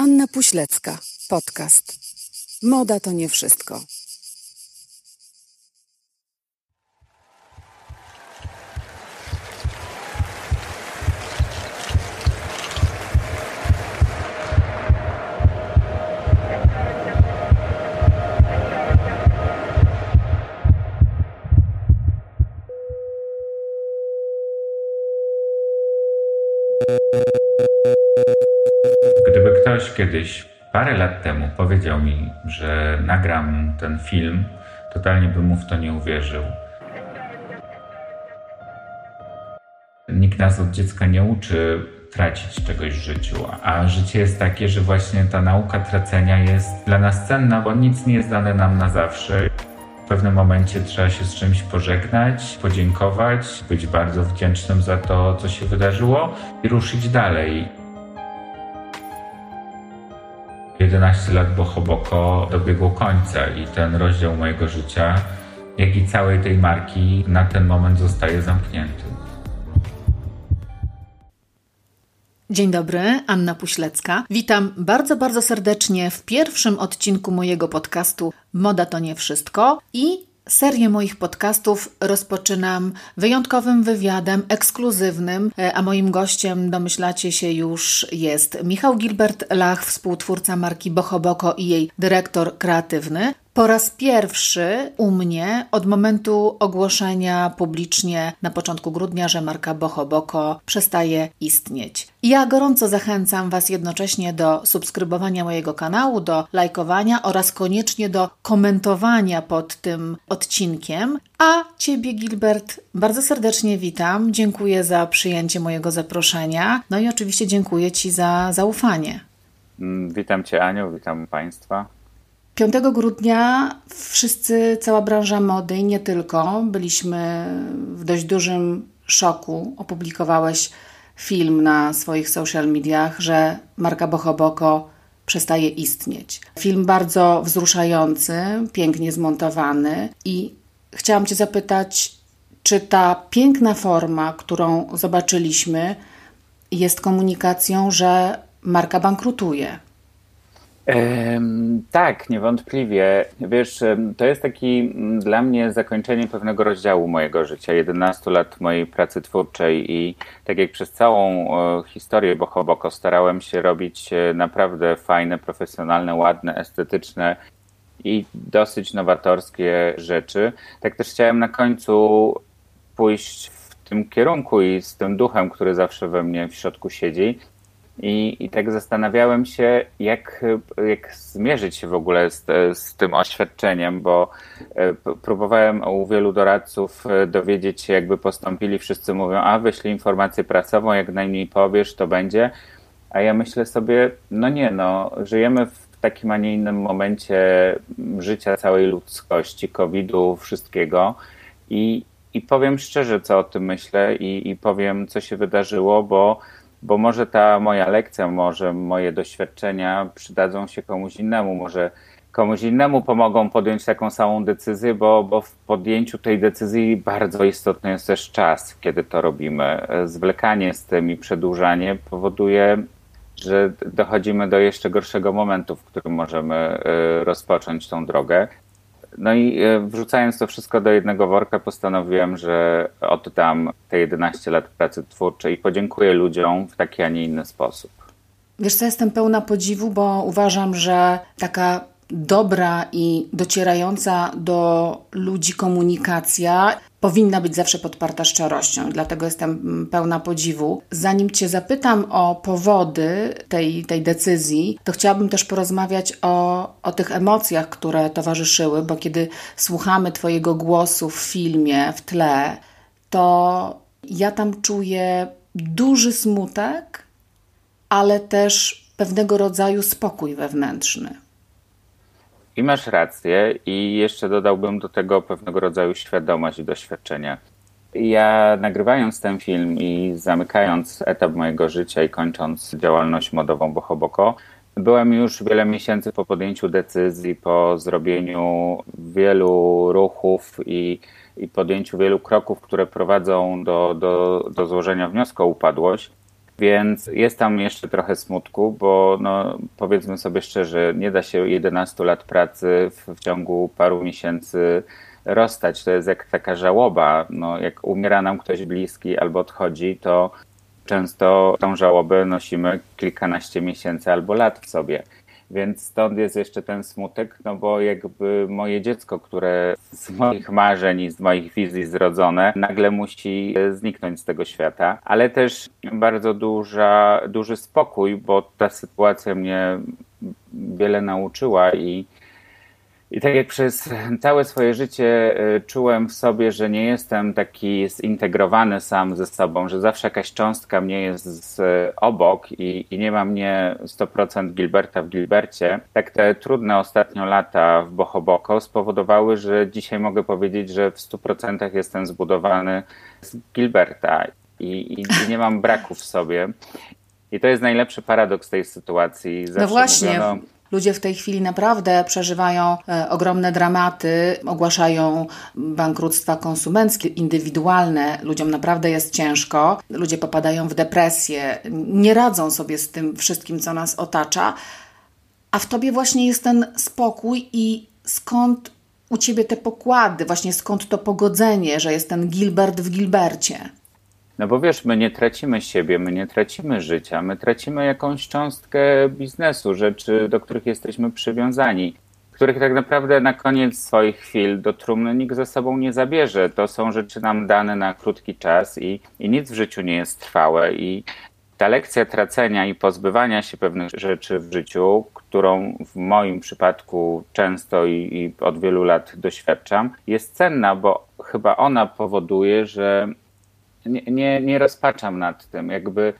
Anna Puślecka, podcast. Moda to nie wszystko. Kiedyś, parę lat temu, powiedział mi, że nagram ten film, totalnie bym mu w to nie uwierzył. Nikt nas od dziecka nie uczy tracić czegoś w życiu, a życie jest takie, że właśnie ta nauka tracenia jest dla nas cenna, bo nic nie jest dane nam na zawsze. W pewnym momencie trzeba się z czymś pożegnać, podziękować, być bardzo wdzięcznym za to, co się wydarzyło i ruszyć dalej. 11 lat Bohoboko dobiegło końca i ten rozdział mojego życia, jak i całej tej marki na ten moment zostaje zamknięty. Dzień dobry, Anna Puślecka. Witam bardzo, bardzo serdecznie w pierwszym odcinku mojego podcastu Moda to nie wszystko i Serię moich podcastów rozpoczynam wyjątkowym wywiadem, ekskluzywnym, e, a moim gościem, domyślacie się już, jest Michał Gilbert Lach, współtwórca marki Bohoboko i jej dyrektor kreatywny. Po raz pierwszy u mnie od momentu ogłoszenia publicznie na początku grudnia, że marka Bohoboko przestaje istnieć. Ja gorąco zachęcam Was jednocześnie do subskrybowania mojego kanału, do lajkowania oraz koniecznie do komentowania pod tym odcinkiem. A Ciebie, Gilbert, bardzo serdecznie witam. Dziękuję za przyjęcie mojego zaproszenia. No i oczywiście dziękuję Ci za zaufanie. Mm, witam Cię, Aniu, witam Państwa. 5 grudnia wszyscy, cała branża mody i nie tylko, byliśmy w dość dużym szoku. Opublikowałeś film na swoich social mediach, że marka Bohoboko przestaje istnieć. Film bardzo wzruszający, pięknie zmontowany i chciałam Cię zapytać, czy ta piękna forma, którą zobaczyliśmy, jest komunikacją, że marka bankrutuje? Tak, niewątpliwie. Wiesz, to jest taki mm, dla mnie zakończenie pewnego rozdziału mojego życia, 11 lat mojej pracy twórczej i tak jak przez całą historię Bohoboko starałem się robić e, naprawdę fajne, profesjonalne, ładne, estetyczne i dosyć nowatorskie rzeczy, tak też chciałem na końcu pójść w tym kierunku i z tym duchem, który zawsze we mnie w środku siedzi, i, I tak zastanawiałem się, jak, jak zmierzyć się w ogóle z, z tym oświadczeniem, bo e, próbowałem u wielu doradców e, dowiedzieć się, jakby postąpili. Wszyscy mówią, a wyślij informację pracową, jak najmniej powiesz, to będzie. A ja myślę sobie, no nie, no, żyjemy w takim, a nie innym momencie życia całej ludzkości, COVID-u, wszystkiego. I, I powiem szczerze, co o tym myślę, i, i powiem, co się wydarzyło, bo bo może ta moja lekcja, może moje doświadczenia przydadzą się komuś innemu, może komuś innemu pomogą podjąć taką samą decyzję, bo, bo w podjęciu tej decyzji bardzo istotny jest też czas, kiedy to robimy. Zwlekanie z tym i przedłużanie powoduje, że dochodzimy do jeszcze gorszego momentu, w którym możemy y, rozpocząć tą drogę. No i e, wrzucając to wszystko do jednego worka, postanowiłem, że oddam te 11 lat pracy twórczej i podziękuję ludziom w taki, a nie inny sposób. Wiesz co, jestem pełna podziwu, bo uważam, że taka dobra i docierająca do ludzi komunikacja powinna być zawsze podparta szczerością. Dlatego jestem pełna podziwu. Zanim Cię zapytam o powody tej, tej decyzji, to chciałabym też porozmawiać o, o tych emocjach, które towarzyszyły, bo kiedy słuchamy Twojego głosu w filmie, w tle, to ja tam czuję duży smutek, ale też pewnego rodzaju spokój wewnętrzny. I masz rację, i jeszcze dodałbym do tego pewnego rodzaju świadomość i doświadczenia. Ja nagrywając ten film i zamykając etap mojego życia i kończąc działalność modową Bohoboko, byłem już wiele miesięcy po podjęciu decyzji, po zrobieniu wielu ruchów i, i podjęciu wielu kroków, które prowadzą do, do, do złożenia wniosku o upadłość. Więc jest tam jeszcze trochę smutku, bo no, powiedzmy sobie szczerze, nie da się 11 lat pracy w, w ciągu paru miesięcy rozstać. To jest jak taka żałoba. No, jak umiera nam ktoś bliski albo odchodzi, to często tą żałobę nosimy kilkanaście miesięcy albo lat w sobie. Więc stąd jest jeszcze ten smutek, no bo jakby moje dziecko, które z moich marzeń i z moich wizji zrodzone, nagle musi zniknąć z tego świata, ale też bardzo duża, duży spokój, bo ta sytuacja mnie wiele nauczyła i i tak jak przez całe swoje życie y, czułem w sobie, że nie jestem taki zintegrowany sam ze sobą, że zawsze jakaś cząstka mnie jest z, obok i, i nie ma mnie 100% Gilberta w Gilbercie, tak te trudne ostatnio lata w Bohoboko spowodowały, że dzisiaj mogę powiedzieć, że w 100% jestem zbudowany z Gilberta i, i, i nie mam braku w sobie. I to jest najlepszy paradoks tej sytuacji. Zawsze no właśnie. Mówiono, Ludzie w tej chwili naprawdę przeżywają e, ogromne dramaty, ogłaszają bankructwa konsumenckie, indywidualne. Ludziom naprawdę jest ciężko. Ludzie popadają w depresję, nie radzą sobie z tym wszystkim, co nas otacza. A w tobie właśnie jest ten spokój i skąd u ciebie te pokłady, właśnie skąd to pogodzenie, że jest ten Gilbert w Gilbercie? No bo wiesz, my nie tracimy siebie, my nie tracimy życia, my tracimy jakąś cząstkę biznesu, rzeczy, do których jesteśmy przywiązani, których tak naprawdę na koniec swoich chwil do trumny nikt ze sobą nie zabierze. To są rzeczy nam dane na krótki czas i, i nic w życiu nie jest trwałe. I ta lekcja tracenia i pozbywania się pewnych rzeczy w życiu, którą w moim przypadku często i, i od wielu lat doświadczam, jest cenna, bo chyba ona powoduje, że nie, nie, nie rozpaczam nad tym. Jakby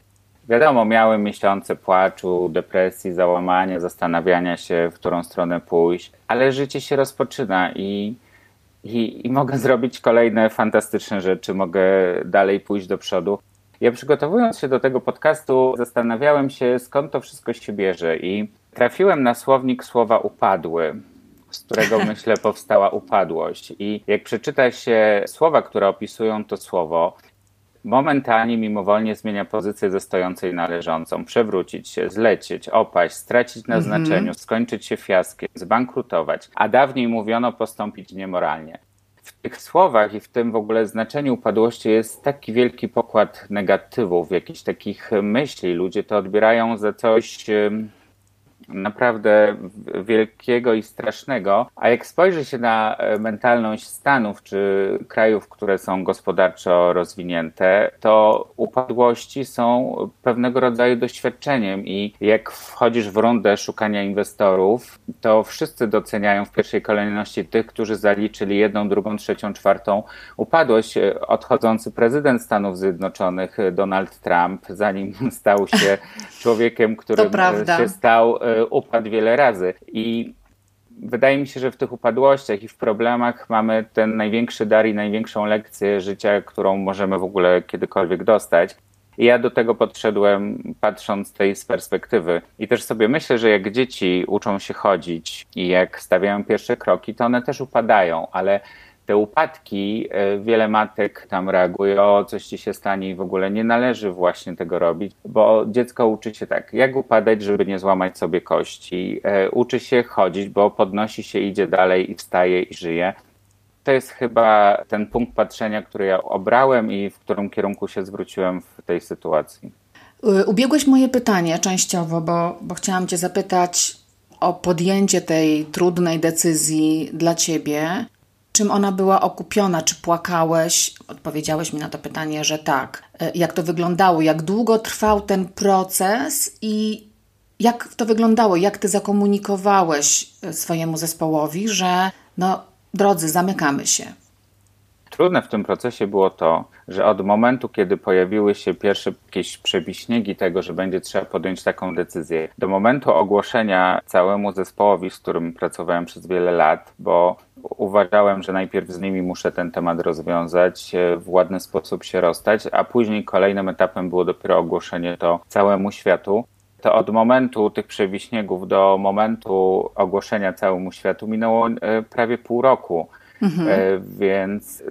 wiadomo, miałem miesiące płaczu, depresji, załamania, zastanawiania się, w którą stronę pójść, ale życie się rozpoczyna i, i, i mogę zrobić kolejne fantastyczne rzeczy, mogę dalej pójść do przodu. Ja przygotowując się do tego podcastu, zastanawiałem się, skąd to wszystko się bierze, i trafiłem na słownik słowa upadły z którego myślę powstała upadłość. I jak przeczyta się słowa, które opisują to słowo, momentalnie, mimowolnie zmienia pozycję ze stojącej na leżącą, przewrócić się, zlecieć, opaść, stracić na mhm. znaczeniu, skończyć się fiaskiem, zbankrutować, a dawniej mówiono postąpić niemoralnie. W tych słowach i w tym w ogóle znaczeniu upadłości jest taki wielki pokład negatywów, jakichś takich myśli. Ludzie to odbierają za coś naprawdę wielkiego i strasznego. A jak spojrzy się na e, mentalność Stanów czy krajów, które są gospodarczo rozwinięte, to upadłości są pewnego rodzaju doświadczeniem i jak wchodzisz w rundę szukania inwestorów, to wszyscy doceniają w pierwszej kolejności tych, którzy zaliczyli jedną, drugą, trzecią, czwartą upadłość. E, odchodzący prezydent Stanów Zjednoczonych e, Donald Trump, zanim stał się człowiekiem, którym się stał, upadł wiele razy. I wydaje mi się, że w tych upadłościach i w problemach mamy ten największy dar i największą lekcję życia, którą możemy w ogóle kiedykolwiek dostać. I ja do tego podszedłem patrząc tej z perspektywy. I też sobie myślę, że jak dzieci uczą się chodzić i jak stawiają pierwsze kroki, to one też upadają, ale te upadki, e, wiele matek tam reaguje, o coś ci się stanie i w ogóle nie należy właśnie tego robić, bo dziecko uczy się tak, jak upadać, żeby nie złamać sobie kości, e, uczy się chodzić, bo podnosi się, idzie dalej i wstaje i żyje. To jest chyba ten punkt patrzenia, który ja obrałem i w którym kierunku się zwróciłem w tej sytuacji. Y, ubiegłeś moje pytanie częściowo, bo, bo chciałam Cię zapytać o podjęcie tej trudnej decyzji dla Ciebie czym ona była okupiona? Czy płakałeś? Odpowiedziałeś mi na to pytanie, że tak. E, jak to wyglądało? Jak długo trwał ten proces i jak to wyglądało? Jak ty zakomunikowałeś e, swojemu zespołowi, że no, drodzy, zamykamy się? Trudne w tym procesie było to, że od momentu, kiedy pojawiły się pierwsze jakieś przebiśniegi tego, że będzie trzeba podjąć taką decyzję, do momentu ogłoszenia całemu zespołowi, z którym pracowałem przez wiele lat, bo uważałem, że najpierw z nimi muszę ten temat rozwiązać, e, w ładny sposób się rozstać, a później kolejnym etapem było dopiero ogłoszenie to całemu światu to od momentu tych przewiśniegów do momentu ogłoszenia całemu światu minęło e, prawie pół roku. Mhm. E, więc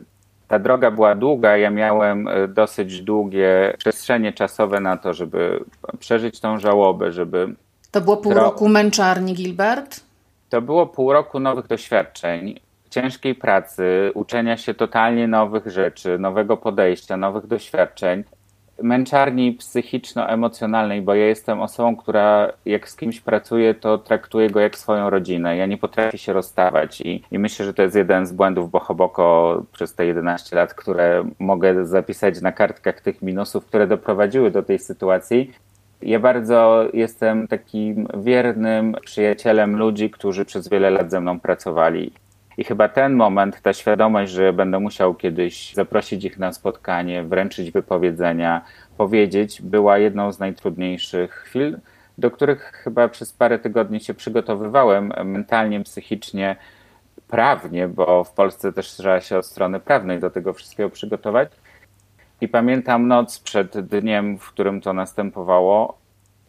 ta droga była długa, ja miałem e, dosyć długie przestrzenie czasowe na to, żeby przeżyć tą żałobę, żeby. To było pół roku męczarni, Gilbert? To było pół roku nowych doświadczeń, ciężkiej pracy, uczenia się totalnie nowych rzeczy, nowego podejścia, nowych doświadczeń męczarni psychiczno-emocjonalnej, bo ja jestem osobą, która jak z kimś pracuje, to traktuje go jak swoją rodzinę. Ja nie potrafię się rozstawać i, i myślę, że to jest jeden z błędów Bohoboko przez te 11 lat, które mogę zapisać na kartkach tych minusów, które doprowadziły do tej sytuacji. Ja bardzo jestem takim wiernym przyjacielem ludzi, którzy przez wiele lat ze mną pracowali. I chyba ten moment, ta świadomość, że będę musiał kiedyś zaprosić ich na spotkanie, wręczyć wypowiedzenia, powiedzieć, była jedną z najtrudniejszych chwil, do których chyba przez parę tygodni się przygotowywałem mentalnie, psychicznie, prawnie, bo w Polsce też trzeba się od strony prawnej do tego wszystkiego przygotować. I pamiętam noc przed dniem, w którym to następowało,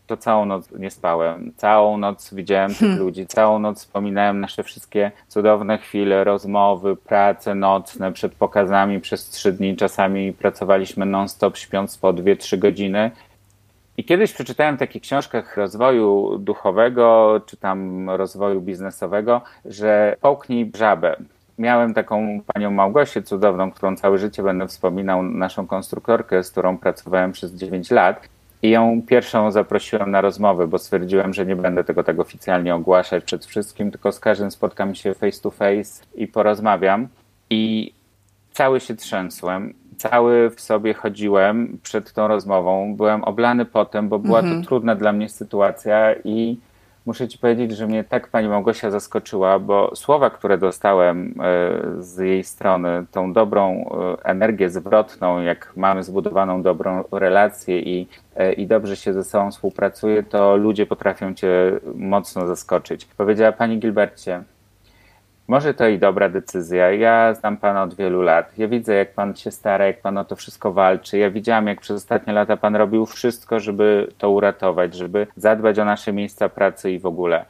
to całą noc nie spałem. Całą noc widziałem tych hmm. ludzi, całą noc wspominałem nasze wszystkie cudowne chwile, rozmowy, prace nocne przed pokazami przez trzy dni. Czasami pracowaliśmy non-stop, śpiąc po dwie, trzy godziny. I kiedyś przeczytałem w takich książkach rozwoju duchowego, czy tam rozwoju biznesowego, że połknij żabę. Miałem taką panią Małgosię cudowną, którą całe życie będę wspominał, naszą konstruktorkę, z którą pracowałem przez 9 lat. I ją pierwszą zaprosiłem na rozmowę, bo stwierdziłem, że nie będę tego tak oficjalnie ogłaszać przed wszystkim, tylko z każdym spotkam się face to face i porozmawiam. I cały się trzęsłem, cały w sobie chodziłem przed tą rozmową. Byłem oblany potem, bo była mhm. to trudna dla mnie sytuacja i muszę ci powiedzieć, że mnie tak pani Małgosia zaskoczyła, bo słowa, które dostałem e, z jej strony, tą dobrą e, energię zwrotną, jak mamy zbudowaną dobrą relację i, e, i dobrze się ze sobą współpracuje, to ludzie potrafią cię mocno zaskoczyć. Powiedziała pani Gilbercie, może to i dobra decyzja. Ja znam pana od wielu lat. Ja widzę, jak pan się stara, jak pan o to wszystko walczy. Ja widziałam, jak przez ostatnie lata pan robił wszystko, żeby to uratować, żeby zadbać o nasze miejsca pracy i w ogóle.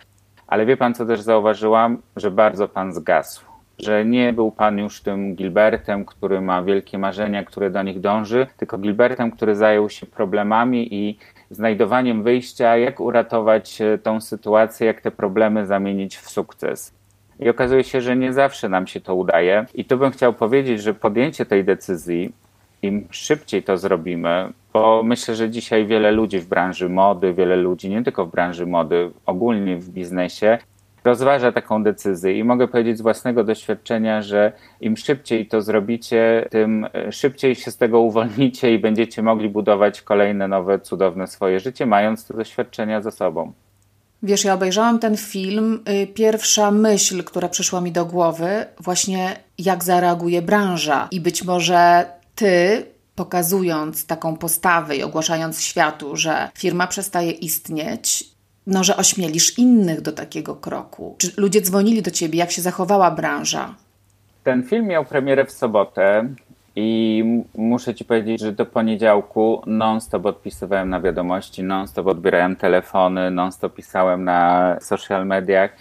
Ale wie pan, co też zauważyłam? Że bardzo pan zgasł. Że nie był pan już tym Gilbertem, który ma wielkie marzenia, który do nich dąży, tylko Gilbertem, który zajął się problemami i znajdowaniem wyjścia, jak uratować e, tą sytuację, jak te problemy zamienić w sukces. I okazuje się, że nie zawsze nam się to udaje. I tu bym chciał powiedzieć, że podjęcie tej decyzji, im szybciej to zrobimy, bo myślę, że dzisiaj wiele ludzi w branży mody, wiele ludzi nie tylko w branży mody, ogólnie w biznesie, rozważa taką decyzję i mogę powiedzieć z własnego doświadczenia, że im szybciej to zrobicie, tym szybciej się z tego uwolnicie i będziecie mogli budować kolejne nowe, cudowne swoje życie, mając te doświadczenia za sobą. Wiesz, ja obejrzałam ten film. Y, pierwsza myśl, która przyszła mi do głowy, właśnie jak zareaguje branża. I być może ty, pokazując taką postawę i ogłaszając światu, że firma przestaje istnieć, no, że ośmielisz innych do takiego kroku. Czy ludzie dzwonili do ciebie, jak się zachowała branża? Ten film miał premierę w sobotę. I muszę ci powiedzieć, że do poniedziałku non-stop odpisywałem na wiadomości, non-stop odbierałem telefony, non-stop pisałem na social mediach.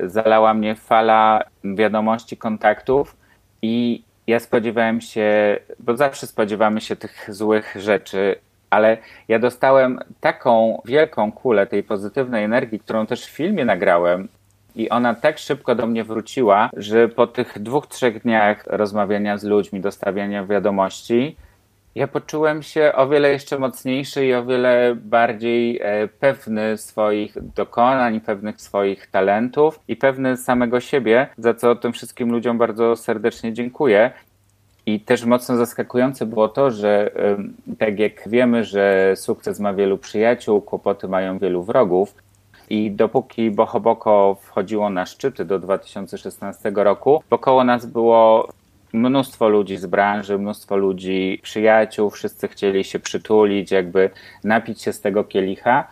Zalała mnie fala wiadomości, kontaktów i ja spodziewałem się, bo zawsze spodziewamy się tych złych rzeczy, ale ja dostałem taką wielką kulę tej pozytywnej energii, którą też w filmie nagrałem, i ona tak szybko do mnie wróciła, że po tych dwóch, trzech dniach rozmawiania z ludźmi, dostawiania wiadomości, ja poczułem się o wiele jeszcze mocniejszy i o wiele bardziej e, pewny swoich dokonań, pewnych swoich talentów i pewny samego siebie, za co tym wszystkim ludziom bardzo serdecznie dziękuję. I też mocno zaskakujące było to, że tak jak wiemy, że sukces ma wielu przyjaciół, kłopoty mają wielu wrogów, i dopóki Bohoboko wchodziło na szczyty do 2016 roku, wokoło nas było mnóstwo ludzi z branży, mnóstwo ludzi, przyjaciół, wszyscy chcieli się przytulić, jakby napić się z tego kielicha.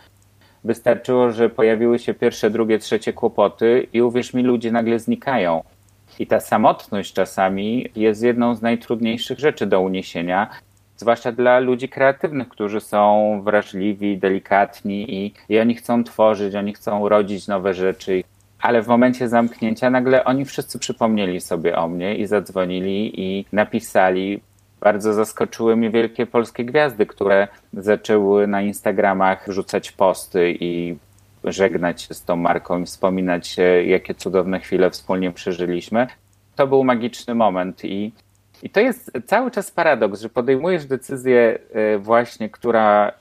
Wystarczyło, że pojawiły się pierwsze, drugie, trzecie kłopoty i uwierz mi, ludzie nagle znikają. I ta samotność czasami jest jedną z najtrudniejszych rzeczy do uniesienia, zwłaszcza dla ludzi kreatywnych, którzy są wrażliwi, delikatni i, i oni chcą tworzyć, oni chcą rodzić nowe rzeczy. ale w momencie zamknięcia nagle oni wszyscy przypomnieli sobie o mnie i zadzwonili i napisali. Bardzo zaskoczyły mnie wielkie polskie gwiazdy, które zaczęły na Instagramach rzucać posty i żegnać się z tą marką i wspominać, jakie cudowne chwile wspólnie przeżyliśmy. To był magiczny moment i, i to jest cały czas paradoks, że podejmujesz decyzję e, właśnie, która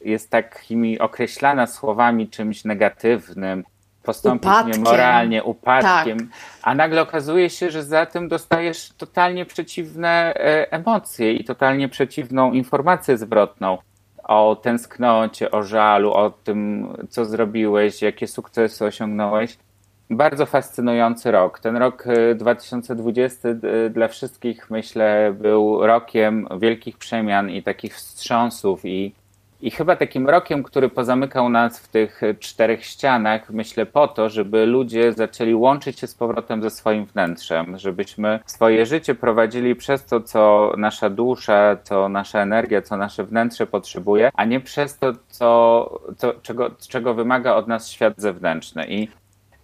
jest takimi określana słowami czymś negatywnym, postąpić upadkiem. niemoralnie, upadkiem, tak. a nagle okazuje się, że za tym dostajesz totalnie przeciwne e, emocje i totalnie przeciwną informację zwrotną o tęsknocie, o żalu, o tym, co zrobiłeś, jakie sukcesy osiągnąłeś. Bardzo fascynujący rok. Ten rok 2020 e, dla wszystkich, myślę, był rokiem wielkich przemian i takich wstrząsów i i chyba takim rokiem, który pozamykał nas w tych czterech ścianach, myślę po to, żeby ludzie zaczęli łączyć się z powrotem ze swoim wnętrzem, żebyśmy swoje życie prowadzili przez to, co nasza dusza, co nasza energia, co nasze wnętrze potrzebuje, a nie przez to, co, co, czego, czego wymaga od nas świat zewnętrzny. I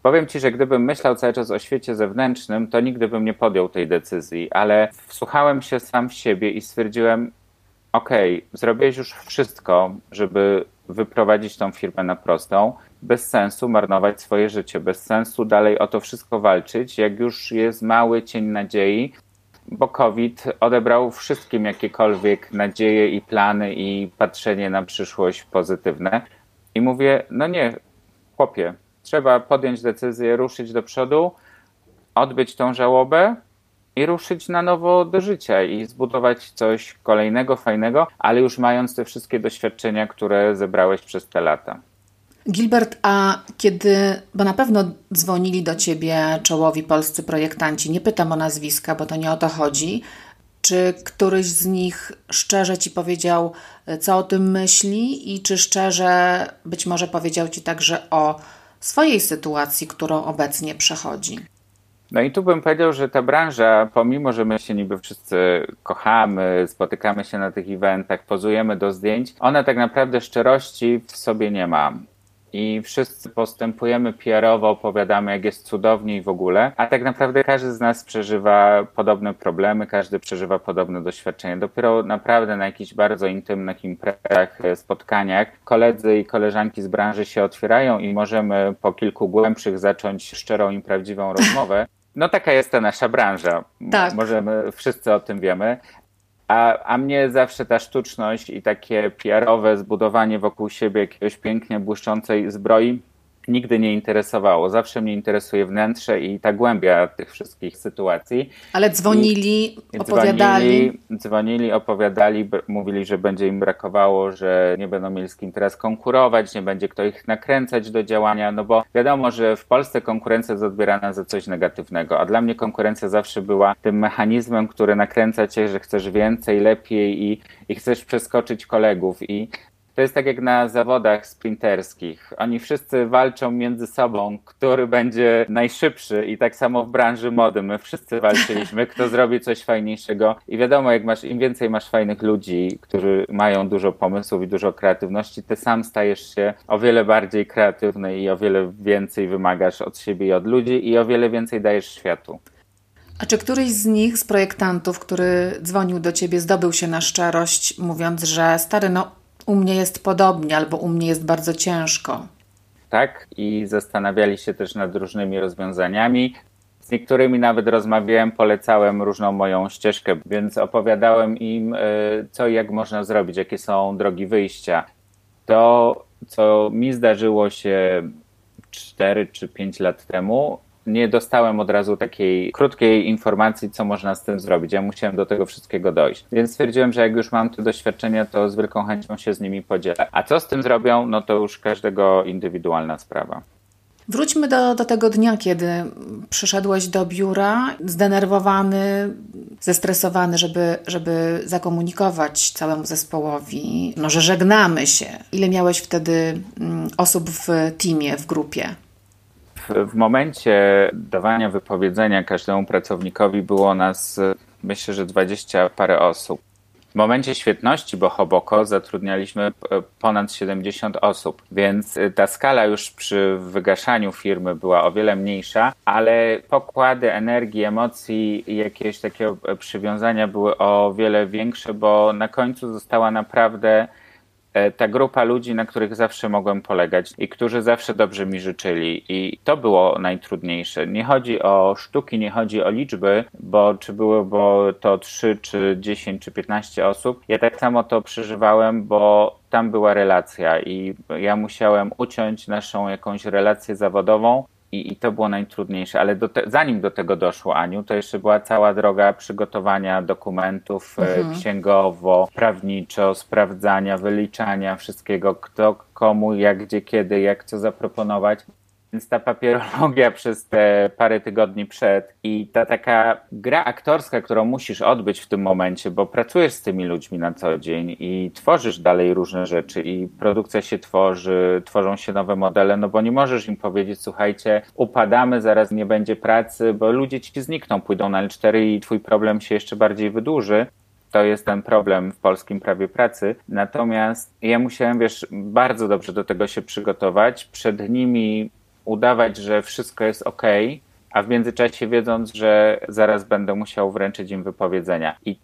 Powiem Ci, że gdybym myślał cały czas o świecie zewnętrznym, to nigdy bym nie podjął tej decyzji, ale wsłuchałem się sam w siebie i stwierdziłem, okej, okay, zrobiłeś już wszystko, żeby wyprowadzić tą firmę na prostą, bez sensu marnować swoje życie, bez sensu dalej o to wszystko walczyć, jak już jest mały cień nadziei, bo COVID odebrał wszystkim jakiekolwiek nadzieje i plany i patrzenie na przyszłość pozytywne. I mówię, no nie, chłopie, trzeba podjąć decyzję, ruszyć do przodu, odbyć tą żałobę, i ruszyć na nowo do życia i zbudować coś kolejnego, fajnego, ale już mając te wszystkie doświadczenia, które zebrałeś przez te lata. Gilbert, a kiedy, bo na pewno dzwonili do ciebie czołowi polscy projektanci, nie pytam o nazwiska, bo to nie o to chodzi. Czy któryś z nich szczerze ci powiedział, co o tym myśli, i czy szczerze być może powiedział ci także o swojej sytuacji, którą obecnie przechodzi? No i tu bym powiedział, że ta branża, pomimo że my się niby wszyscy kochamy, spotykamy się na tych eventach, pozujemy do zdjęć, ona tak naprawdę szczerości w sobie nie ma i wszyscy postępujemy PR-owo, opowiadamy, jak jest cudownie i w ogóle, a tak naprawdę każdy z nas przeżywa podobne problemy, każdy przeżywa podobne doświadczenie. Dopiero naprawdę na jakichś bardzo intymnych imprezach, spotkaniach koledzy i koleżanki z branży się otwierają i możemy po kilku głębszych zacząć szczerą i prawdziwą rozmowę. No taka jest ta nasza branża. Tak. Możemy, wszyscy o tym wiemy. A, a mnie zawsze ta sztuczność i takie PR-owe zbudowanie wokół siebie jakiegoś pięknie błyszczącej zbroi nigdy nie interesowało. Zawsze mnie interesuje wnętrze i ta głębia tych wszystkich sytuacji. Ale dzwonili, I opowiadali. Dzwonili, dzwonili, opowiadali, mówili, że będzie im brakowało, że nie będą mieli z kim teraz konkurować, nie będzie kto ich nakręcać do działania, no bo wiadomo, że w Polsce konkurencja jest odbierana za coś negatywnego, a dla mnie konkurencja zawsze była tym mechanizmem, który nakręca cię, że chcesz więcej, lepiej i, i chcesz przeskoczyć kolegów i to jest tak jak na zawodach sprinterskich. Oni wszyscy walczą między sobą, który będzie najszybszy i tak samo w branży mody. My wszyscy walczyliśmy, kto zrobi coś fajniejszego. I wiadomo, jak masz, im więcej masz fajnych ludzi, którzy mają dużo pomysłów i dużo kreatywności, ty sam stajesz się o wiele bardziej kreatywny i o wiele więcej wymagasz od siebie i od ludzi i o wiele więcej dajesz światu. A czy któryś z nich, z projektantów, który dzwonił do ciebie, zdobył się na szczerość, mówiąc, że stary, no u mnie jest podobnie albo u mnie jest bardzo ciężko. Tak, i zastanawiali się też nad różnymi rozwiązaniami. Z niektórymi nawet rozmawiałem, polecałem różną moją ścieżkę, więc opowiadałem im, e, co i jak można zrobić, jakie są drogi wyjścia. To, co mi zdarzyło się 4 czy 5 lat temu, nie dostałem od razu takiej krótkiej informacji, co można z tym zrobić. Ja musiałem do tego wszystkiego dojść. Więc stwierdziłem, że jak już mam te doświadczenia, to z wielką chęcią się z nimi podzielę. A co z tym zrobią, no to już każdego indywidualna sprawa. Wróćmy do, do tego dnia, kiedy przyszedłeś do biura, zdenerwowany, zestresowany, żeby, żeby zakomunikować całemu zespołowi, no, że żegnamy się. Ile miałeś wtedy mm, osób w teamie, w grupie? W momencie dawania wypowiedzenia każdemu pracownikowi było nas, myślę, że dwadzieścia parę osób. momencie świetności Bohoboko zatrudnialiśmy ponad 70 osób, więc ta skala już przy wygaszaniu firmy była o wiele mniejsza, ale pokłady energii, emocji i jakiegoś takiego przywiązania były o wiele większe, bo na końcu została naprawdę ta grupa ludzi, na których zawsze mogłem polegać i którzy zawsze dobrze mi życzyli. I to było najtrudniejsze. Nie chodzi o sztuki, nie chodzi o liczby, bo czy było bo to 3, czy 10, czy 15 osób. Ja tak samo to przeżywałem, bo tam była relacja i ja musiałem uciąć naszą jakąś relację zawodową i, I to było najtrudniejsze, ale do te, zanim do tego doszło, Aniu, to jeszcze była cała droga przygotowania dokumentów e, mhm. księgowo, prawniczo, sprawdzania, wyliczania wszystkiego, kto komu, jak, gdzie, kiedy, jak co zaproponować. Więc ta papierologia przez te parę tygodni przed i ta taka gra aktorska, którą musisz odbyć w tym momencie, bo pracujesz z tymi ludźmi na co dzień i tworzysz dalej różne rzeczy i produkcja się tworzy, tworzą się nowe modele, no bo nie możesz im powiedzieć, słuchajcie, upadamy, zaraz nie będzie pracy, bo ludzie ci znikną, pójdą na L4 i twój problem się jeszcze bardziej wydłuży. To jest ten problem w polskim prawie pracy. Natomiast ja musiałem, wiesz, bardzo dobrze do tego się przygotować. Przed nimi udawać, że wszystko jest ok, a w międzyczasie wiedząc, że zaraz będę musiał wręczyć im wypowiedzenia. I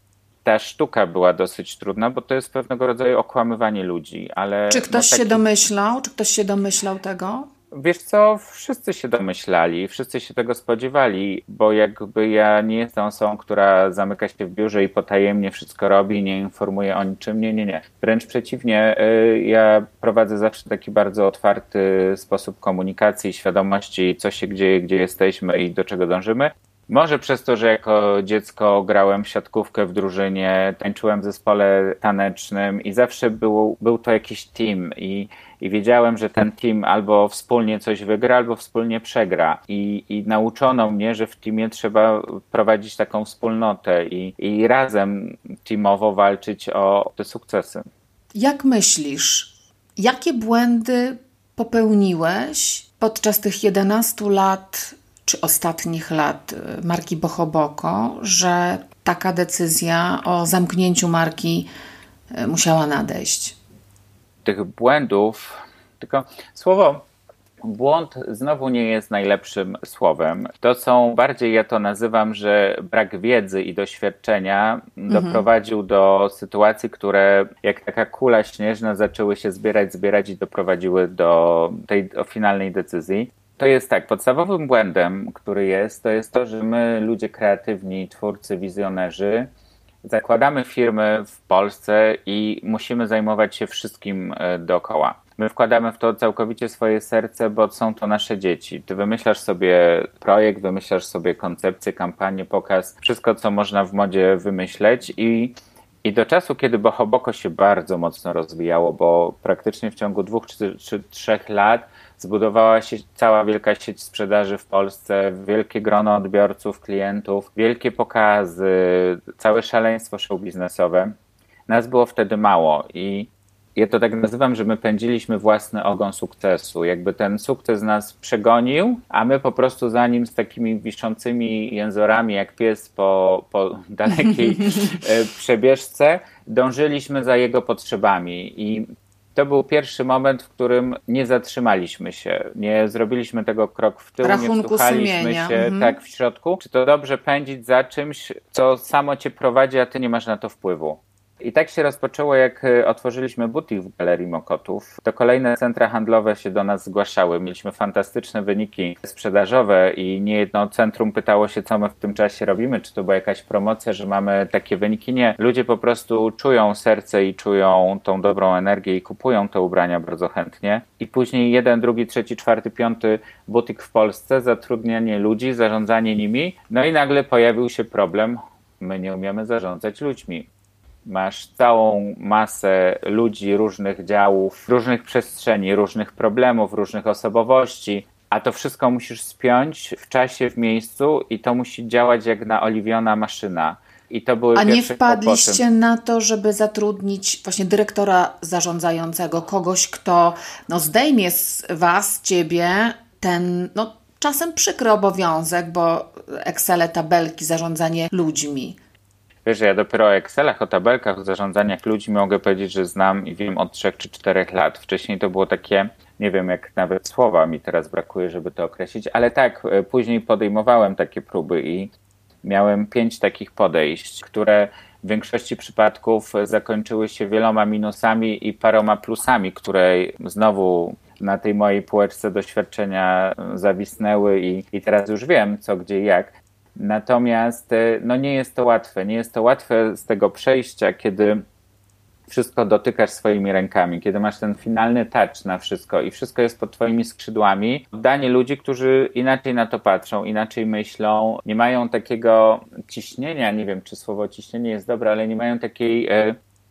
ta sztuka była dosyć trudna, bo to jest pewnego rodzaju okłamywanie ludzi, ale... Czy ktoś no, taki... się domyślał? Czy ktoś się domyślał tego? Wiesz co, wszyscy się domyślali, wszyscy się tego spodziewali, bo jakby ja nie jestem osobą, która zamyka się w biurze i potajemnie wszystko robi, nie informuje o niczym. Nie, nie, nie. Wręcz przeciwnie, y, ja prowadzę zawsze taki bardzo otwarty sposób komunikacji, świadomości, co się dzieje, gdzie jesteśmy i do czego dążymy. Może przez to, że jako dziecko grałem w siatkówkę w drużynie, tańczyłem w zespole tanecznym i zawsze był, był to jakiś team i, i wiedziałem, że ten team albo wspólnie coś wygra, albo wspólnie przegra. I, i nauczono mnie, że w teamie trzeba prowadzić taką wspólnotę i, i razem teamowo walczyć o te sukcesy. Jak myślisz, jakie błędy popełniłeś podczas tych 11 lat czy ostatnich lat y, marki Bohoboko, że taka decyzja o zamknięciu marki y, musiała nadejść? Tych błędów, tylko słowo błąd znowu nie jest najlepszym słowem. To są bardziej, ja to nazywam, że brak wiedzy i doświadczenia mhm. doprowadził do sytuacji, które jak taka kula śnieżna zaczęły się zbierać, zbierać i doprowadziły do tej finalnej decyzji. To jest tak, podstawowym błędem, który jest, to jest to, że my, ludzie kreatywni, twórcy, wizjonerzy, zakładamy firmy w Polsce i musimy zajmować się wszystkim e, dookoła. My wkładamy w to całkowicie swoje serce, bo są to nasze dzieci. Ty wymyślasz sobie projekt, wymyślasz sobie koncepcję, kampanię, pokaz, wszystko, co można w modzie wymyśleć i i do czasu, kiedy Bohoboko się bardzo mocno rozwijało, bo praktycznie w ciągu dwóch czy, czy trzech lat zbudowała się cała wielka sieć sprzedaży w Polsce, wielkie grono odbiorców, klientów, wielkie pokazy, całe szaleństwo show biznesowe. Nas było wtedy mało i ja to tak nazywam, że my pędziliśmy własny ogon sukcesu. Jakby ten sukces nas przegonił, a my po prostu za nim z takimi wiszącymi jęzorami, jak pies po, po dalekiej e, przebieżce, dążyliśmy za jego potrzebami. I to był pierwszy moment, w którym nie zatrzymaliśmy się, nie zrobiliśmy tego krok w tył, Rachunku nie wsłuchaliśmy sumienia. się mhm. tak w środku. Czy to dobrze pędzić za czymś, co samo cię prowadzi, a ty nie masz na to wpływu? I tak się rozpoczęło, jak e, otworzyliśmy butik w Galerii Mokotów. To kolejne centra handlowe się do nas zgłaszały. Mieliśmy fantastyczne wyniki sprzedażowe i niejedno centrum pytało się, co my w tym czasie robimy, czy to była jakaś promocja, że mamy takie wyniki. Nie. Ludzie po prostu czują serce i czują tą dobrą energię i kupują te ubrania bardzo chętnie. I później jeden, drugi, trzeci, czwarty, piąty butik w Polsce, zatrudnianie ludzi, zarządzanie nimi. No i nagle pojawił się problem. My nie umiemy zarządzać ludźmi masz całą masę ludzi, różnych działów, różnych przestrzeni, różnych problemów, różnych osobowości, a to wszystko musisz spiąć w czasie, w miejscu i to musi działać jak naoliwiona maszyna. I to były A nie wpadliście kłopoty. na to, żeby zatrudnić właśnie dyrektora zarządzającego, kogoś, kto no, zdejmie z Was, Ciebie, ten no, czasem przykry obowiązek, bo Excel, tabelki, zarządzanie ludźmi. Wiesz, ja dopiero o Excelach, o tabelkach, o zarządzaniach ludźmi mogę powiedzieć, że znam i wiem od trzech czy czterech lat. Wcześniej to było takie, nie wiem jak nawet słowa mi teraz brakuje, żeby to określić, ale tak, e, później podejmowałem takie próby i miałem pięć takich podejść, które w większości przypadków zakończyły się wieloma minusami i paroma plusami, które znowu na tej mojej półeczce doświadczenia zawisnęły i, i teraz już wiem co, gdzie jak. Natomiast e, no nie jest to łatwe. Nie jest to łatwe z tego przejścia, kiedy wszystko dotykasz swoimi rękami, kiedy masz ten finalny touch na wszystko i wszystko jest pod twoimi skrzydłami, oddanie ludzi, którzy inaczej na to patrzą, inaczej myślą, nie mają takiego ciśnienia, nie wiem czy słowo ciśnienie jest dobre, ale nie mają takiej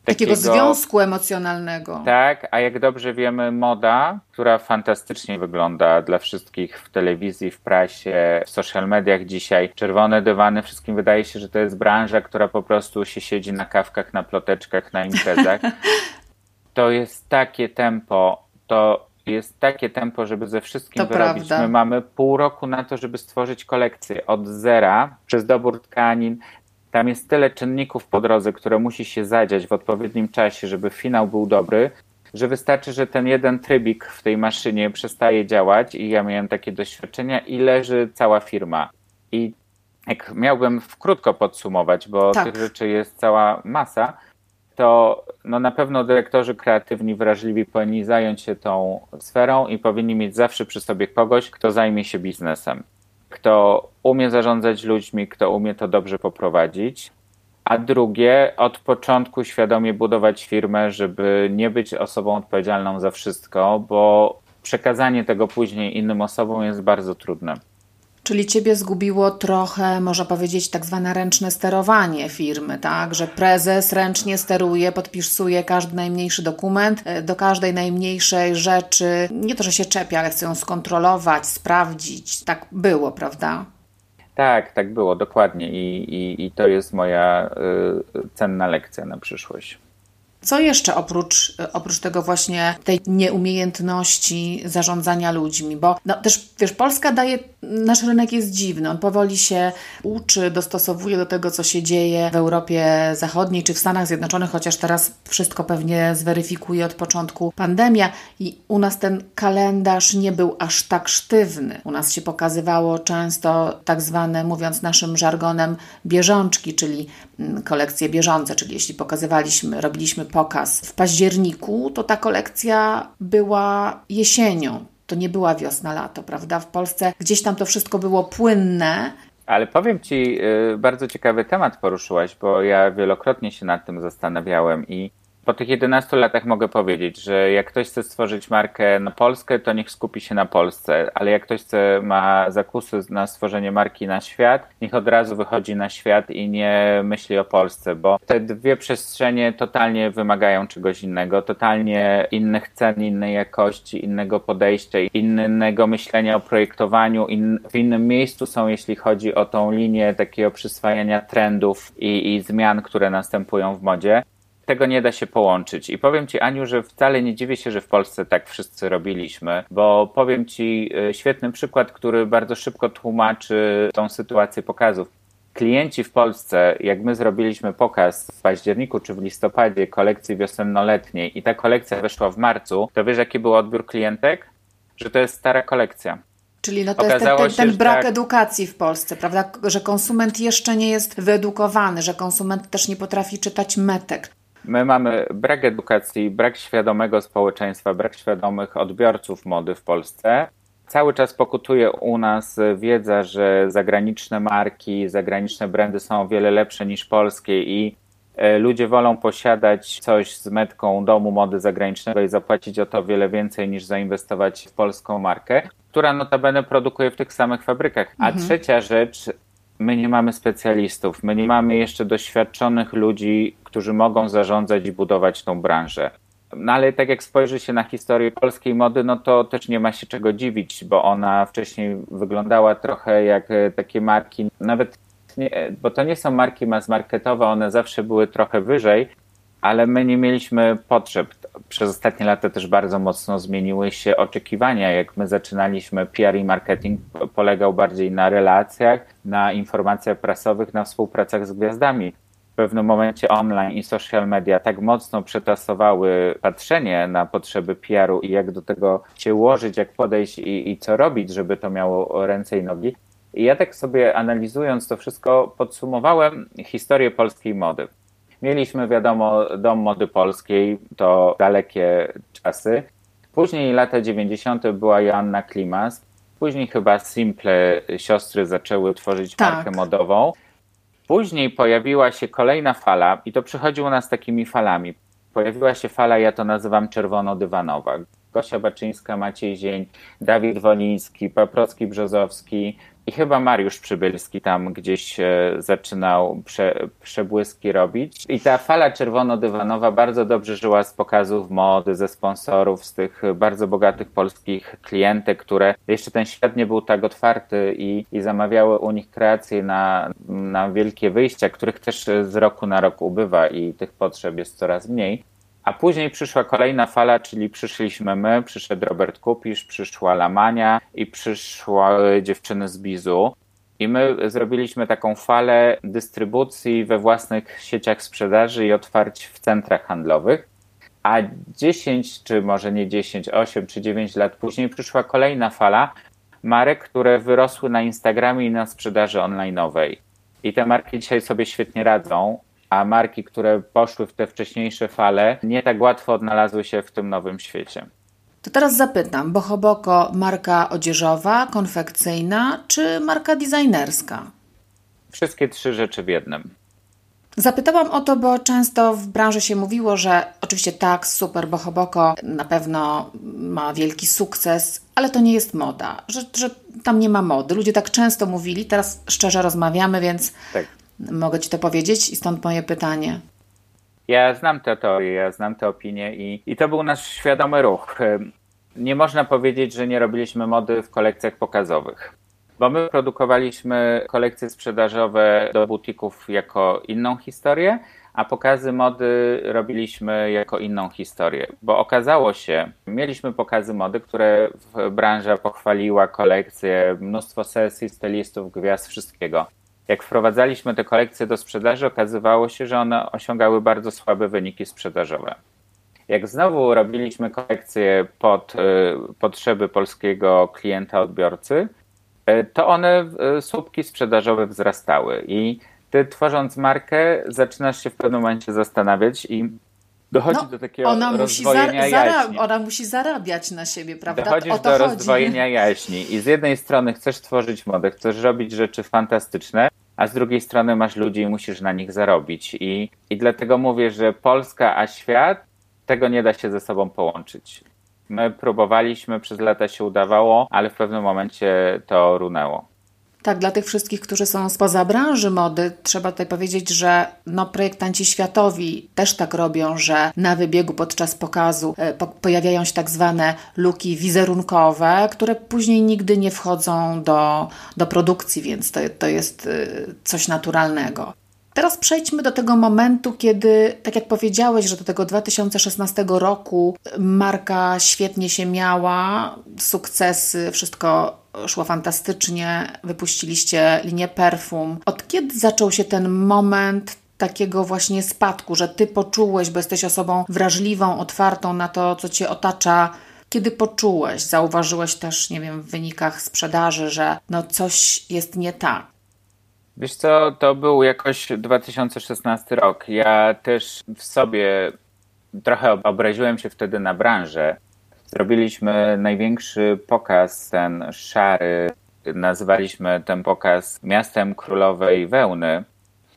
Takiego, związku emocjonalnego. Tak, a jak dobrze wiemy, moda, która fantastycznie wygląda dla wszystkich w telewizji, w prasie, w social mediach dzisiaj, czerwone dywany, wszystkim wydaje się, że to jest branża, która po prostu się siedzi na kawkach, na ploteczkach, na imprezach. To jest takie tempo, to jest takie tempo, żeby ze wszystkim to wyrobić. Prawda. My mamy pół roku na to, żeby stworzyć kolekcję od zera przez dobór tkanin, tam jest tyle czynników po drodze, które musi się zadziać w odpowiednim czasie, żeby finał był dobry, że wystarczy, że ten jeden trybik w tej maszynie przestaje działać i ja miałem takie doświadczenia i leży cała firma. I jak miałbym krótko podsumować, bo tak. tych rzeczy jest cała masa, to no na pewno dyrektorzy kreatywni, wrażliwi powinni zająć się tą sferą i powinni mieć zawsze przy sobie kogoś, kto zajmie się biznesem kto umie zarządzać ludźmi, kto umie to dobrze poprowadzić. A drugie, od początku świadomie budować firmę, żeby nie być osobą odpowiedzialną za wszystko, bo przekazanie tego później innym osobom jest bardzo trudne. Czyli ciebie zgubiło trochę, można powiedzieć, tak zwane ręczne sterowanie firmy, tak? Że prezes ręcznie steruje, podpisuje każdy najmniejszy dokument, e, do każdej najmniejszej rzeczy. Nie to, że się czepia, ale chce ją skontrolować, sprawdzić. Tak było, prawda? Tak, tak było, dokładnie. I, i, i to jest moja y, cenna lekcja na przyszłość. Co jeszcze oprócz, oprócz tego właśnie tej nieumiejętności zarządzania ludźmi? Bo no, też, wiesz, Polska daje, nasz rynek jest dziwny, on powoli się uczy, dostosowuje do tego, co się dzieje w Europie Zachodniej czy w Stanach Zjednoczonych, chociaż teraz wszystko pewnie zweryfikuje od początku pandemia i u nas ten kalendarz nie był aż tak sztywny. U nas się pokazywało często tak zwane, mówiąc naszym żargonem, bieżączki, czyli kolekcje bieżące, czyli jeśli pokazywaliśmy, robiliśmy pokaz w październiku, to ta kolekcja była jesienią. To nie była wiosna, lato, prawda? W Polsce gdzieś tam to wszystko było płynne. Ale powiem Ci, y, bardzo ciekawy temat poruszyłaś, bo ja wielokrotnie się nad tym zastanawiałem i po tych 11 latach mogę powiedzieć, że jak ktoś chce stworzyć markę na Polskę, to niech skupi się na Polsce, ale jak ktoś chce, ma zakusy na stworzenie marki na świat, niech od razu wychodzi na świat i nie myśli o Polsce, bo te dwie przestrzenie totalnie wymagają czegoś innego, totalnie innych cen, innej jakości, innego podejścia, innego myślenia o projektowaniu, in, w innym miejscu są, jeśli chodzi o tą linię takiego przyswajania trendów i, i zmian, które następują w modzie tego nie da się połączyć. I powiem Ci, Aniu, że wcale nie dziwię się, że w Polsce tak wszyscy robiliśmy, bo powiem Ci e, świetny przykład, który bardzo szybko tłumaczy tą sytuację pokazów. Klienci w Polsce, jak my zrobiliśmy pokaz w październiku czy w listopadzie kolekcji wiosennoletniej i ta kolekcja weszła w marcu, to wiesz, jaki był odbiór klientek? Że to jest stara kolekcja. Czyli no to Okazało jest ten, ten, ten brak tak... edukacji w Polsce, prawda? Że konsument jeszcze nie jest wyedukowany, że konsument też nie potrafi czytać metek. My mamy brak edukacji, brak świadomego społeczeństwa, brak świadomych odbiorców mody w Polsce. Cały czas pokutuje u nas wiedza, że zagraniczne marki, zagraniczne brandy są o wiele lepsze niż polskie i e, ludzie wolą posiadać coś z metką domu mody zagranicznego i zapłacić o to wiele więcej niż zainwestować w polską markę, która notabene produkuje w tych samych fabrykach. A mhm. trzecia rzecz, my nie mamy specjalistów, my nie mamy jeszcze doświadczonych ludzi, którzy mogą zarządzać i budować tą branżę. No ale tak jak spojrzy się na historię polskiej mody, no to też nie ma się czego dziwić, bo ona wcześniej wyglądała trochę jak e, takie marki, nawet nie, e, bo to nie są marki mass marketowe, one zawsze były trochę wyżej, ale my nie mieliśmy potrzeb. Przez ostatnie lata też bardzo mocno zmieniły się oczekiwania. Jak my zaczynaliśmy, PR i marketing polegał bardziej na relacjach, na informacjach prasowych, na współpracach z gwiazdami. w pewnym momencie online i social media tak mocno przetasowały patrzenie na potrzeby PR-u i jak do tego się ułożyć, jak podejść i, i co robić, żeby to miało ręce i nogi. I ja tak sobie analizując to wszystko, podsumowałem historię polskiej mody. Mieliśmy, wiadomo, dom mody polskiej, to dalekie czasy. Później lata 90. była Joanna Klimas. Później chyba Simple siostry zaczęły tworzyć Tak. markę modową. Później pojawiła się kolejna fala i to przychodzi u nas takimi falami. Pojawiła się fala, ja to nazywam czerwono-dywanowa. Gosia Baczyńska, Maciej Zień, Dawid Woliński, Paprocki Brzozowski i chyba Mariusz Przybylski tam gdzieś e, zaczynał prze, przebłyski robić. I ta fala czerwono-dywanowa bardzo dobrze żyła z pokazów mody, ze sponsorów, z tych bardzo bogatych polskich klientek, które jeszcze ten świat nie był tak otwarty i, i zamawiały u nich kreacje na, na wielkie wyjścia, których też z roku na rok ubywa i tych potrzeb jest coraz mniej. A później przyszła kolejna fala, czyli przyszliśmy my, przyszedł Robert Kupisz, przyszła Lamania i przyszły dziewczyny z Bizu. I my zrobiliśmy taką falę dystrybucji we własnych sieciach sprzedaży i otwarć w centrach handlowych. A 10, czy może nie 10, 8 czy 9 lat później przyszła kolejna fala marek, które wyrosły na Instagramie i na sprzedaży online'owej. I te marki dzisiaj sobie świetnie radzą, a marki, które poszły w te wcześniejsze fale, nie tak łatwo odnalazły się w tym nowym świecie. To teraz zapytam, Bohoboko marka odzieżowa, konfekcyjna czy marka designerska? Wszystkie trzy rzeczy w jednym. Zapytałam o to, bo często w branży się mówiło, że oczywiście tak, super, Bohoboko na pewno ma wielki sukces, ale to nie jest moda, że, że tam nie ma mody. Ludzie tak często mówili, teraz szczerze rozmawiamy, więc Tak. Mogę Ci to powiedzieć i stąd moje pytanie. Ja znam te teorie, ja znam te opinie i, i to był nasz świadomy ruch. Nie można powiedzieć, że nie robiliśmy mody w kolekcjach pokazowych. Bo my produkowaliśmy kolekcje sprzedażowe do butików jako inną historię, a pokazy mody robiliśmy jako inną historię. Bo okazało się, mieliśmy pokazy mody, które branża pochwaliła, kolekcje, mnóstwo sesji, stylistów, gwiazd, wszystkiego. Jak wprowadzaliśmy te kolekcje do sprzedaży, okazywało się, że one osiągały bardzo słabe wyniki sprzedażowe. Jak znowu robiliśmy kolekcje pod y, potrzeby polskiego klienta, odbiorcy, y, to one, y, słupki sprzedażowe wzrastały. I ty tworząc markę, zaczynasz się w pewnym momencie zastanawiać i dochodzi No, do takiego Ona musi, rozdwojenia zara- jaźni. ona musi zarabiać na siebie, prawda? Dochodzisz do chodzi. rozdwojenia jaźni i z jednej strony chcesz tworzyć modę, chcesz robić rzeczy fantastyczne, a z drugiej strony masz ludzi i musisz na nich zarobić. I, I dlatego mówię, że Polska a świat, tego nie da się ze sobą połączyć. My próbowaliśmy, przez lata się udawało, ale w pewnym momencie to runęło. Tak, dla tych wszystkich, którzy są spoza branży mody, trzeba tutaj powiedzieć, że no, projektanci światowi też tak robią, że na wybiegu podczas pokazu e, po, pojawiają się tak zwane luki wizerunkowe, które później nigdy nie wchodzą do, do produkcji, więc to, to jest e, coś naturalnego. Teraz przejdźmy do tego momentu, kiedy, tak jak powiedziałeś, że do tego 2016 roku marka świetnie się miała, sukcesy, wszystko szło fantastycznie, wypuściliście linię perfum. Od kiedy zaczął się ten moment takiego właśnie spadku, że ty poczułeś, bo jesteś osobą wrażliwą, otwartą na to, co cię otacza, kiedy poczułeś, zauważyłeś też, nie wiem, w wynikach sprzedaży, że no coś jest nie tak? Wiesz co, to był jakoś 2016 rok. Ja też w sobie trochę obraziłem się wtedy na branżę. Zrobiliśmy największy pokaz, ten szary, nazwaliśmy ten pokaz miastem królowej wełny.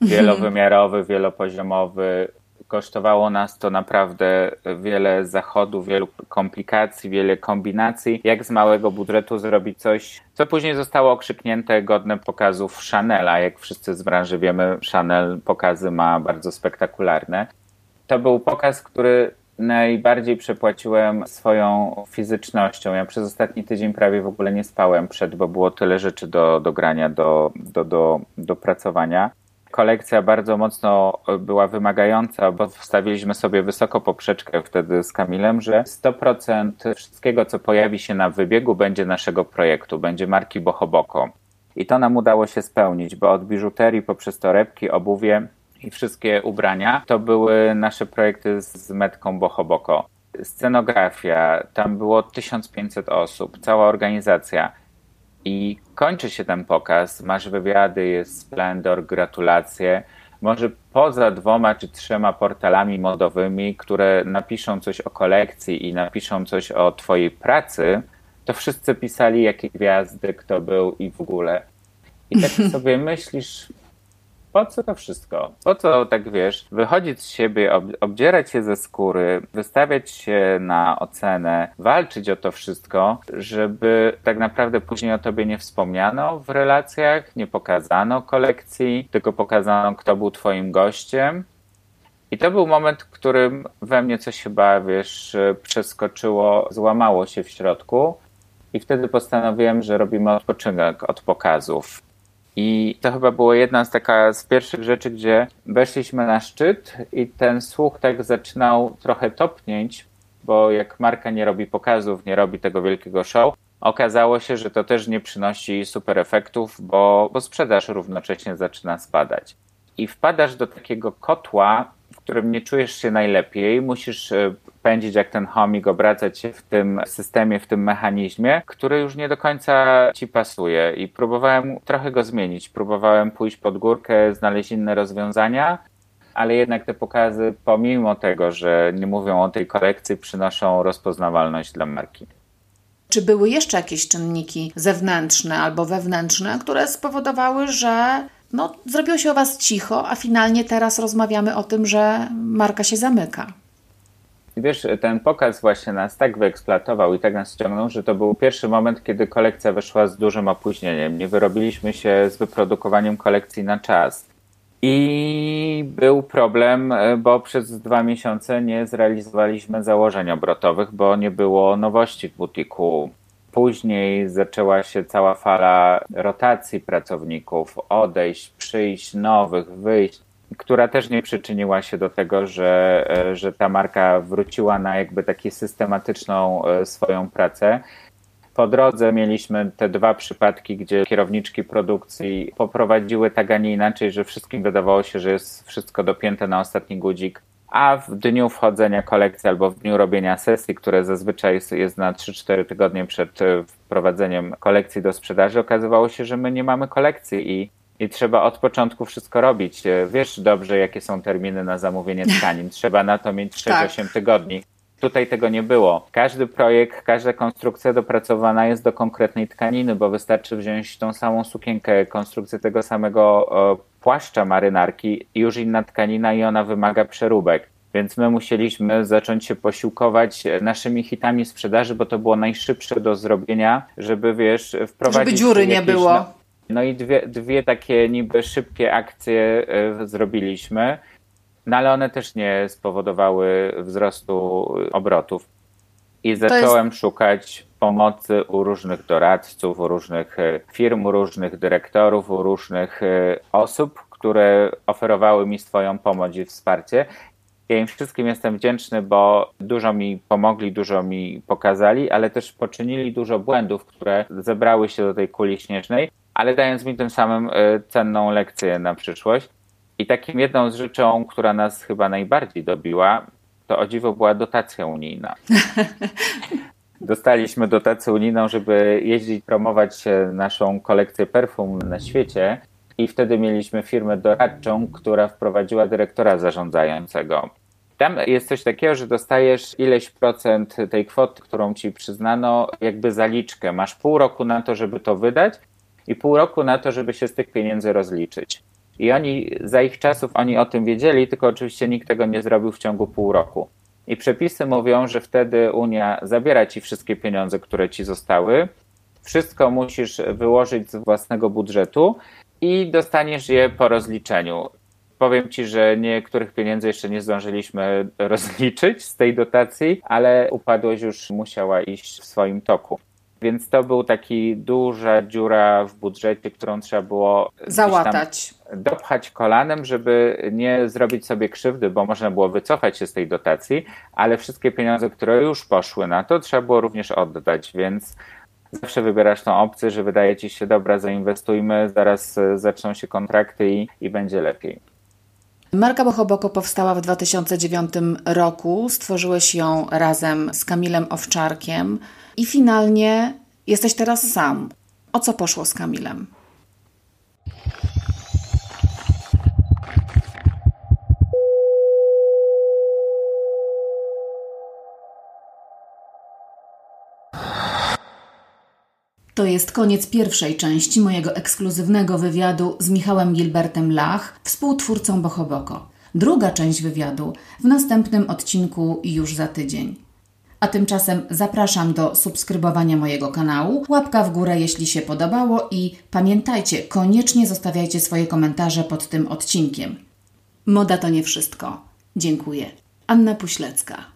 Wielowymiarowy, wielopoziomowy. Kosztowało nas to naprawdę wiele zachodów, wielu komplikacji, wiele kombinacji. Jak z małego budżetu zrobić coś, co później zostało okrzyknięte godne pokazów Chanela. Jak wszyscy z branży wiemy, Chanel pokazy ma bardzo spektakularne. To był pokaz, który najbardziej przepłaciłem swoją fizycznością. Ja przez ostatni tydzień prawie w ogóle nie spałem przed, bo było tyle rzeczy do, do grania, do, do, do, do pracowania. Kolekcja bardzo mocno była wymagająca, bo wstawiliśmy sobie wysoko poprzeczkę wtedy z Kamilem, że 100% wszystkiego, co pojawi się na wybiegu, będzie naszego projektu, będzie marki Bohoboko. I to nam udało się spełnić, bo od biżuterii poprzez torebki, obuwie i wszystkie ubrania to były nasze projekty z Metką Bohoboko. Scenografia, tam było 1500 osób, cała organizacja. I kończy się ten pokaz, masz wywiady, jest splendor, gratulacje. Może poza dwoma czy trzema portalami modowymi, które napiszą coś o kolekcji i napiszą coś o Twojej pracy, to wszyscy pisali, jakie gwiazdy, kto był i w ogóle. I tak sobie myślisz, po co to wszystko? Po co tak wiesz, wychodzić z siebie, ob obdzierać się ze skóry, wystawiać się na ocenę, walczyć o to wszystko, żeby tak naprawdę później o tobie nie wspomniano w relacjach, nie pokazano kolekcji, tylko pokazano, kto był twoim gościem. I to był moment, w którym we mnie coś chyba, wiesz, przeskoczyło, złamało się w środku. I wtedy postanowiłem, że robimy odpoczynek od pokazów. I to chyba było jedna z taka z pierwszych rzeczy, gdzie weszliśmy na szczyt i ten słuch tak zaczynał trochę topnieć, bo jak marka nie robi pokazów, nie robi tego wielkiego show, okazało się, że to też nie przynosi super efektów, bo, bo sprzedaż równocześnie zaczyna spadać. I wpadasz do takiego kotła, w którym nie czujesz się najlepiej, musisz e, pędzić jak ten chomik, obracać się w tym systemie, w tym mechanizmie, który już nie do końca ci pasuje. I próbowałem trochę go zmienić. Próbowałem pójść pod górkę, znaleźć inne rozwiązania, ale jednak te pokazy, pomimo tego, że nie mówią o tej kolekcji, przynoszą rozpoznawalność dla marki. Czy były jeszcze jakieś czynniki zewnętrzne albo wewnętrzne, które spowodowały, że no, zrobiło się o Was cicho, a finalnie teraz rozmawiamy o tym, że marka się zamyka? Wiesz, ten pokaz właśnie nas tak wyeksploatował i tak nas ściągnął, że to był pierwszy moment, kiedy kolekcja weszła z dużym opóźnieniem. Nie wyrobiliśmy się z wyprodukowaniem kolekcji na czas. I był problem, bo przez dwa miesiące nie zrealizowaliśmy założeń obrotowych, bo nie było nowości w butiku. Później zaczęła się cała fala rotacji pracowników, odejść, przyjść nowych, wyjść która też nie przyczyniła się do tego, że, e, że ta marka wróciła na jakby taką systematyczną e, swoją pracę. Po drodze mieliśmy te dwa przypadki, gdzie kierowniczki produkcji poprowadziły tak, a nie inaczej, że wszystkim wydawało się, że jest wszystko dopięte na ostatni guzik, a w dniu wchodzenia kolekcji albo w dniu robienia sesji, które zazwyczaj jest, jest na 3-4 tygodnie przed e, wprowadzeniem kolekcji do sprzedaży, okazywało się, że my nie mamy kolekcji i i trzeba od początku wszystko robić. E, wiesz dobrze, jakie są terminy na zamówienie tkanin. Trzeba na to mieć 6-8 tak. tygodni. Tutaj tego nie było. Każdy projekt, każda konstrukcja dopracowana jest do konkretnej tkaniny, bo wystarczy wziąć tą samą sukienkę, konstrukcję tego samego płaszcza marynarki, już inna tkanina i ona wymaga przeróbek. Więc my musieliśmy zacząć się posiłkować naszymi hitami sprzedaży, bo to było najszybsze do zrobienia, żeby wiesz, wprowadzić. Żeby dziury nie było. No, no i dwie, dwie takie niby szybkie akcje e, zrobiliśmy, no ale one też nie spowodowały wzrostu obrotów. I zacząłem jest... szukać pomocy u różnych doradców, u różnych e, firm, u różnych dyrektorów, u różnych e, osób, które oferowały mi swoją pomoc i wsparcie. Ja im wszystkim jestem wdzięczny, bo dużo mi pomogli, dużo mi pokazali, ale też poczynili dużo błędów, które zebrały się do tej kuli śnieżnej ale dając mi tym samym e, cenną lekcję na przyszłość. I takim jedną z rzeczą, która nas chyba najbardziej dobiła, to o dziwo była dotacja unijna. Dostaliśmy dotację unijną, żeby jeździć, promować naszą kolekcję perfum na świecie. I wtedy mieliśmy firmę doradczą, która wprowadziła dyrektora zarządzającego. Tam jest coś takiego, że dostajesz ileś procent tej kwoty, którą ci przyznano, jakby zaliczkę. Masz pół roku na to, żeby to wydać, i pół roku na to, żeby się z tych pieniędzy rozliczyć. I oni za ich czasów oni o tym wiedzieli, tylko oczywiście nikt tego nie zrobił w ciągu pół roku. I przepisy mówią, że wtedy Unia zabiera ci wszystkie pieniądze, które ci zostały. Wszystko musisz wyłożyć z własnego budżetu i dostaniesz je po rozliczeniu. Powiem ci, że niektórych pieniędzy jeszcze nie zdążyliśmy rozliczyć z tej dotacji, ale upadłość już musiała iść w swoim toku. Więc to był taki duża dziura w budżecie, którą trzeba było załatać. Dopchać kolanem, żeby nie zrobić sobie krzywdy, bo można było wycofać się z tej dotacji, ale wszystkie pieniądze, które już poszły na to, trzeba było również oddać, więc zawsze wybierasz tą opcję, że wydaje ci się, dobra, zainwestujmy, zaraz e, zaczną się kontrakty i, i będzie lepiej. Marka Bohoboko powstała w 2009 roku. Stworzyłeś ją razem z Kamilem Owczarkiem i finalnie jesteś teraz sam. O co poszło z Kamilem? To jest koniec pierwszej części mojego ekskluzywnego wywiadu z Michałem Gilbertem Lach, współtwórcą Bohoboko. Druga część wywiadu w następnym odcinku już za tydzień. A tymczasem zapraszam do subskrybowania mojego kanału, łapka w górę jeśli się podobało i pamiętajcie, koniecznie zostawiajcie swoje komentarze pod tym odcinkiem. Moda to nie wszystko. Dziękuję. Anna Puślecka.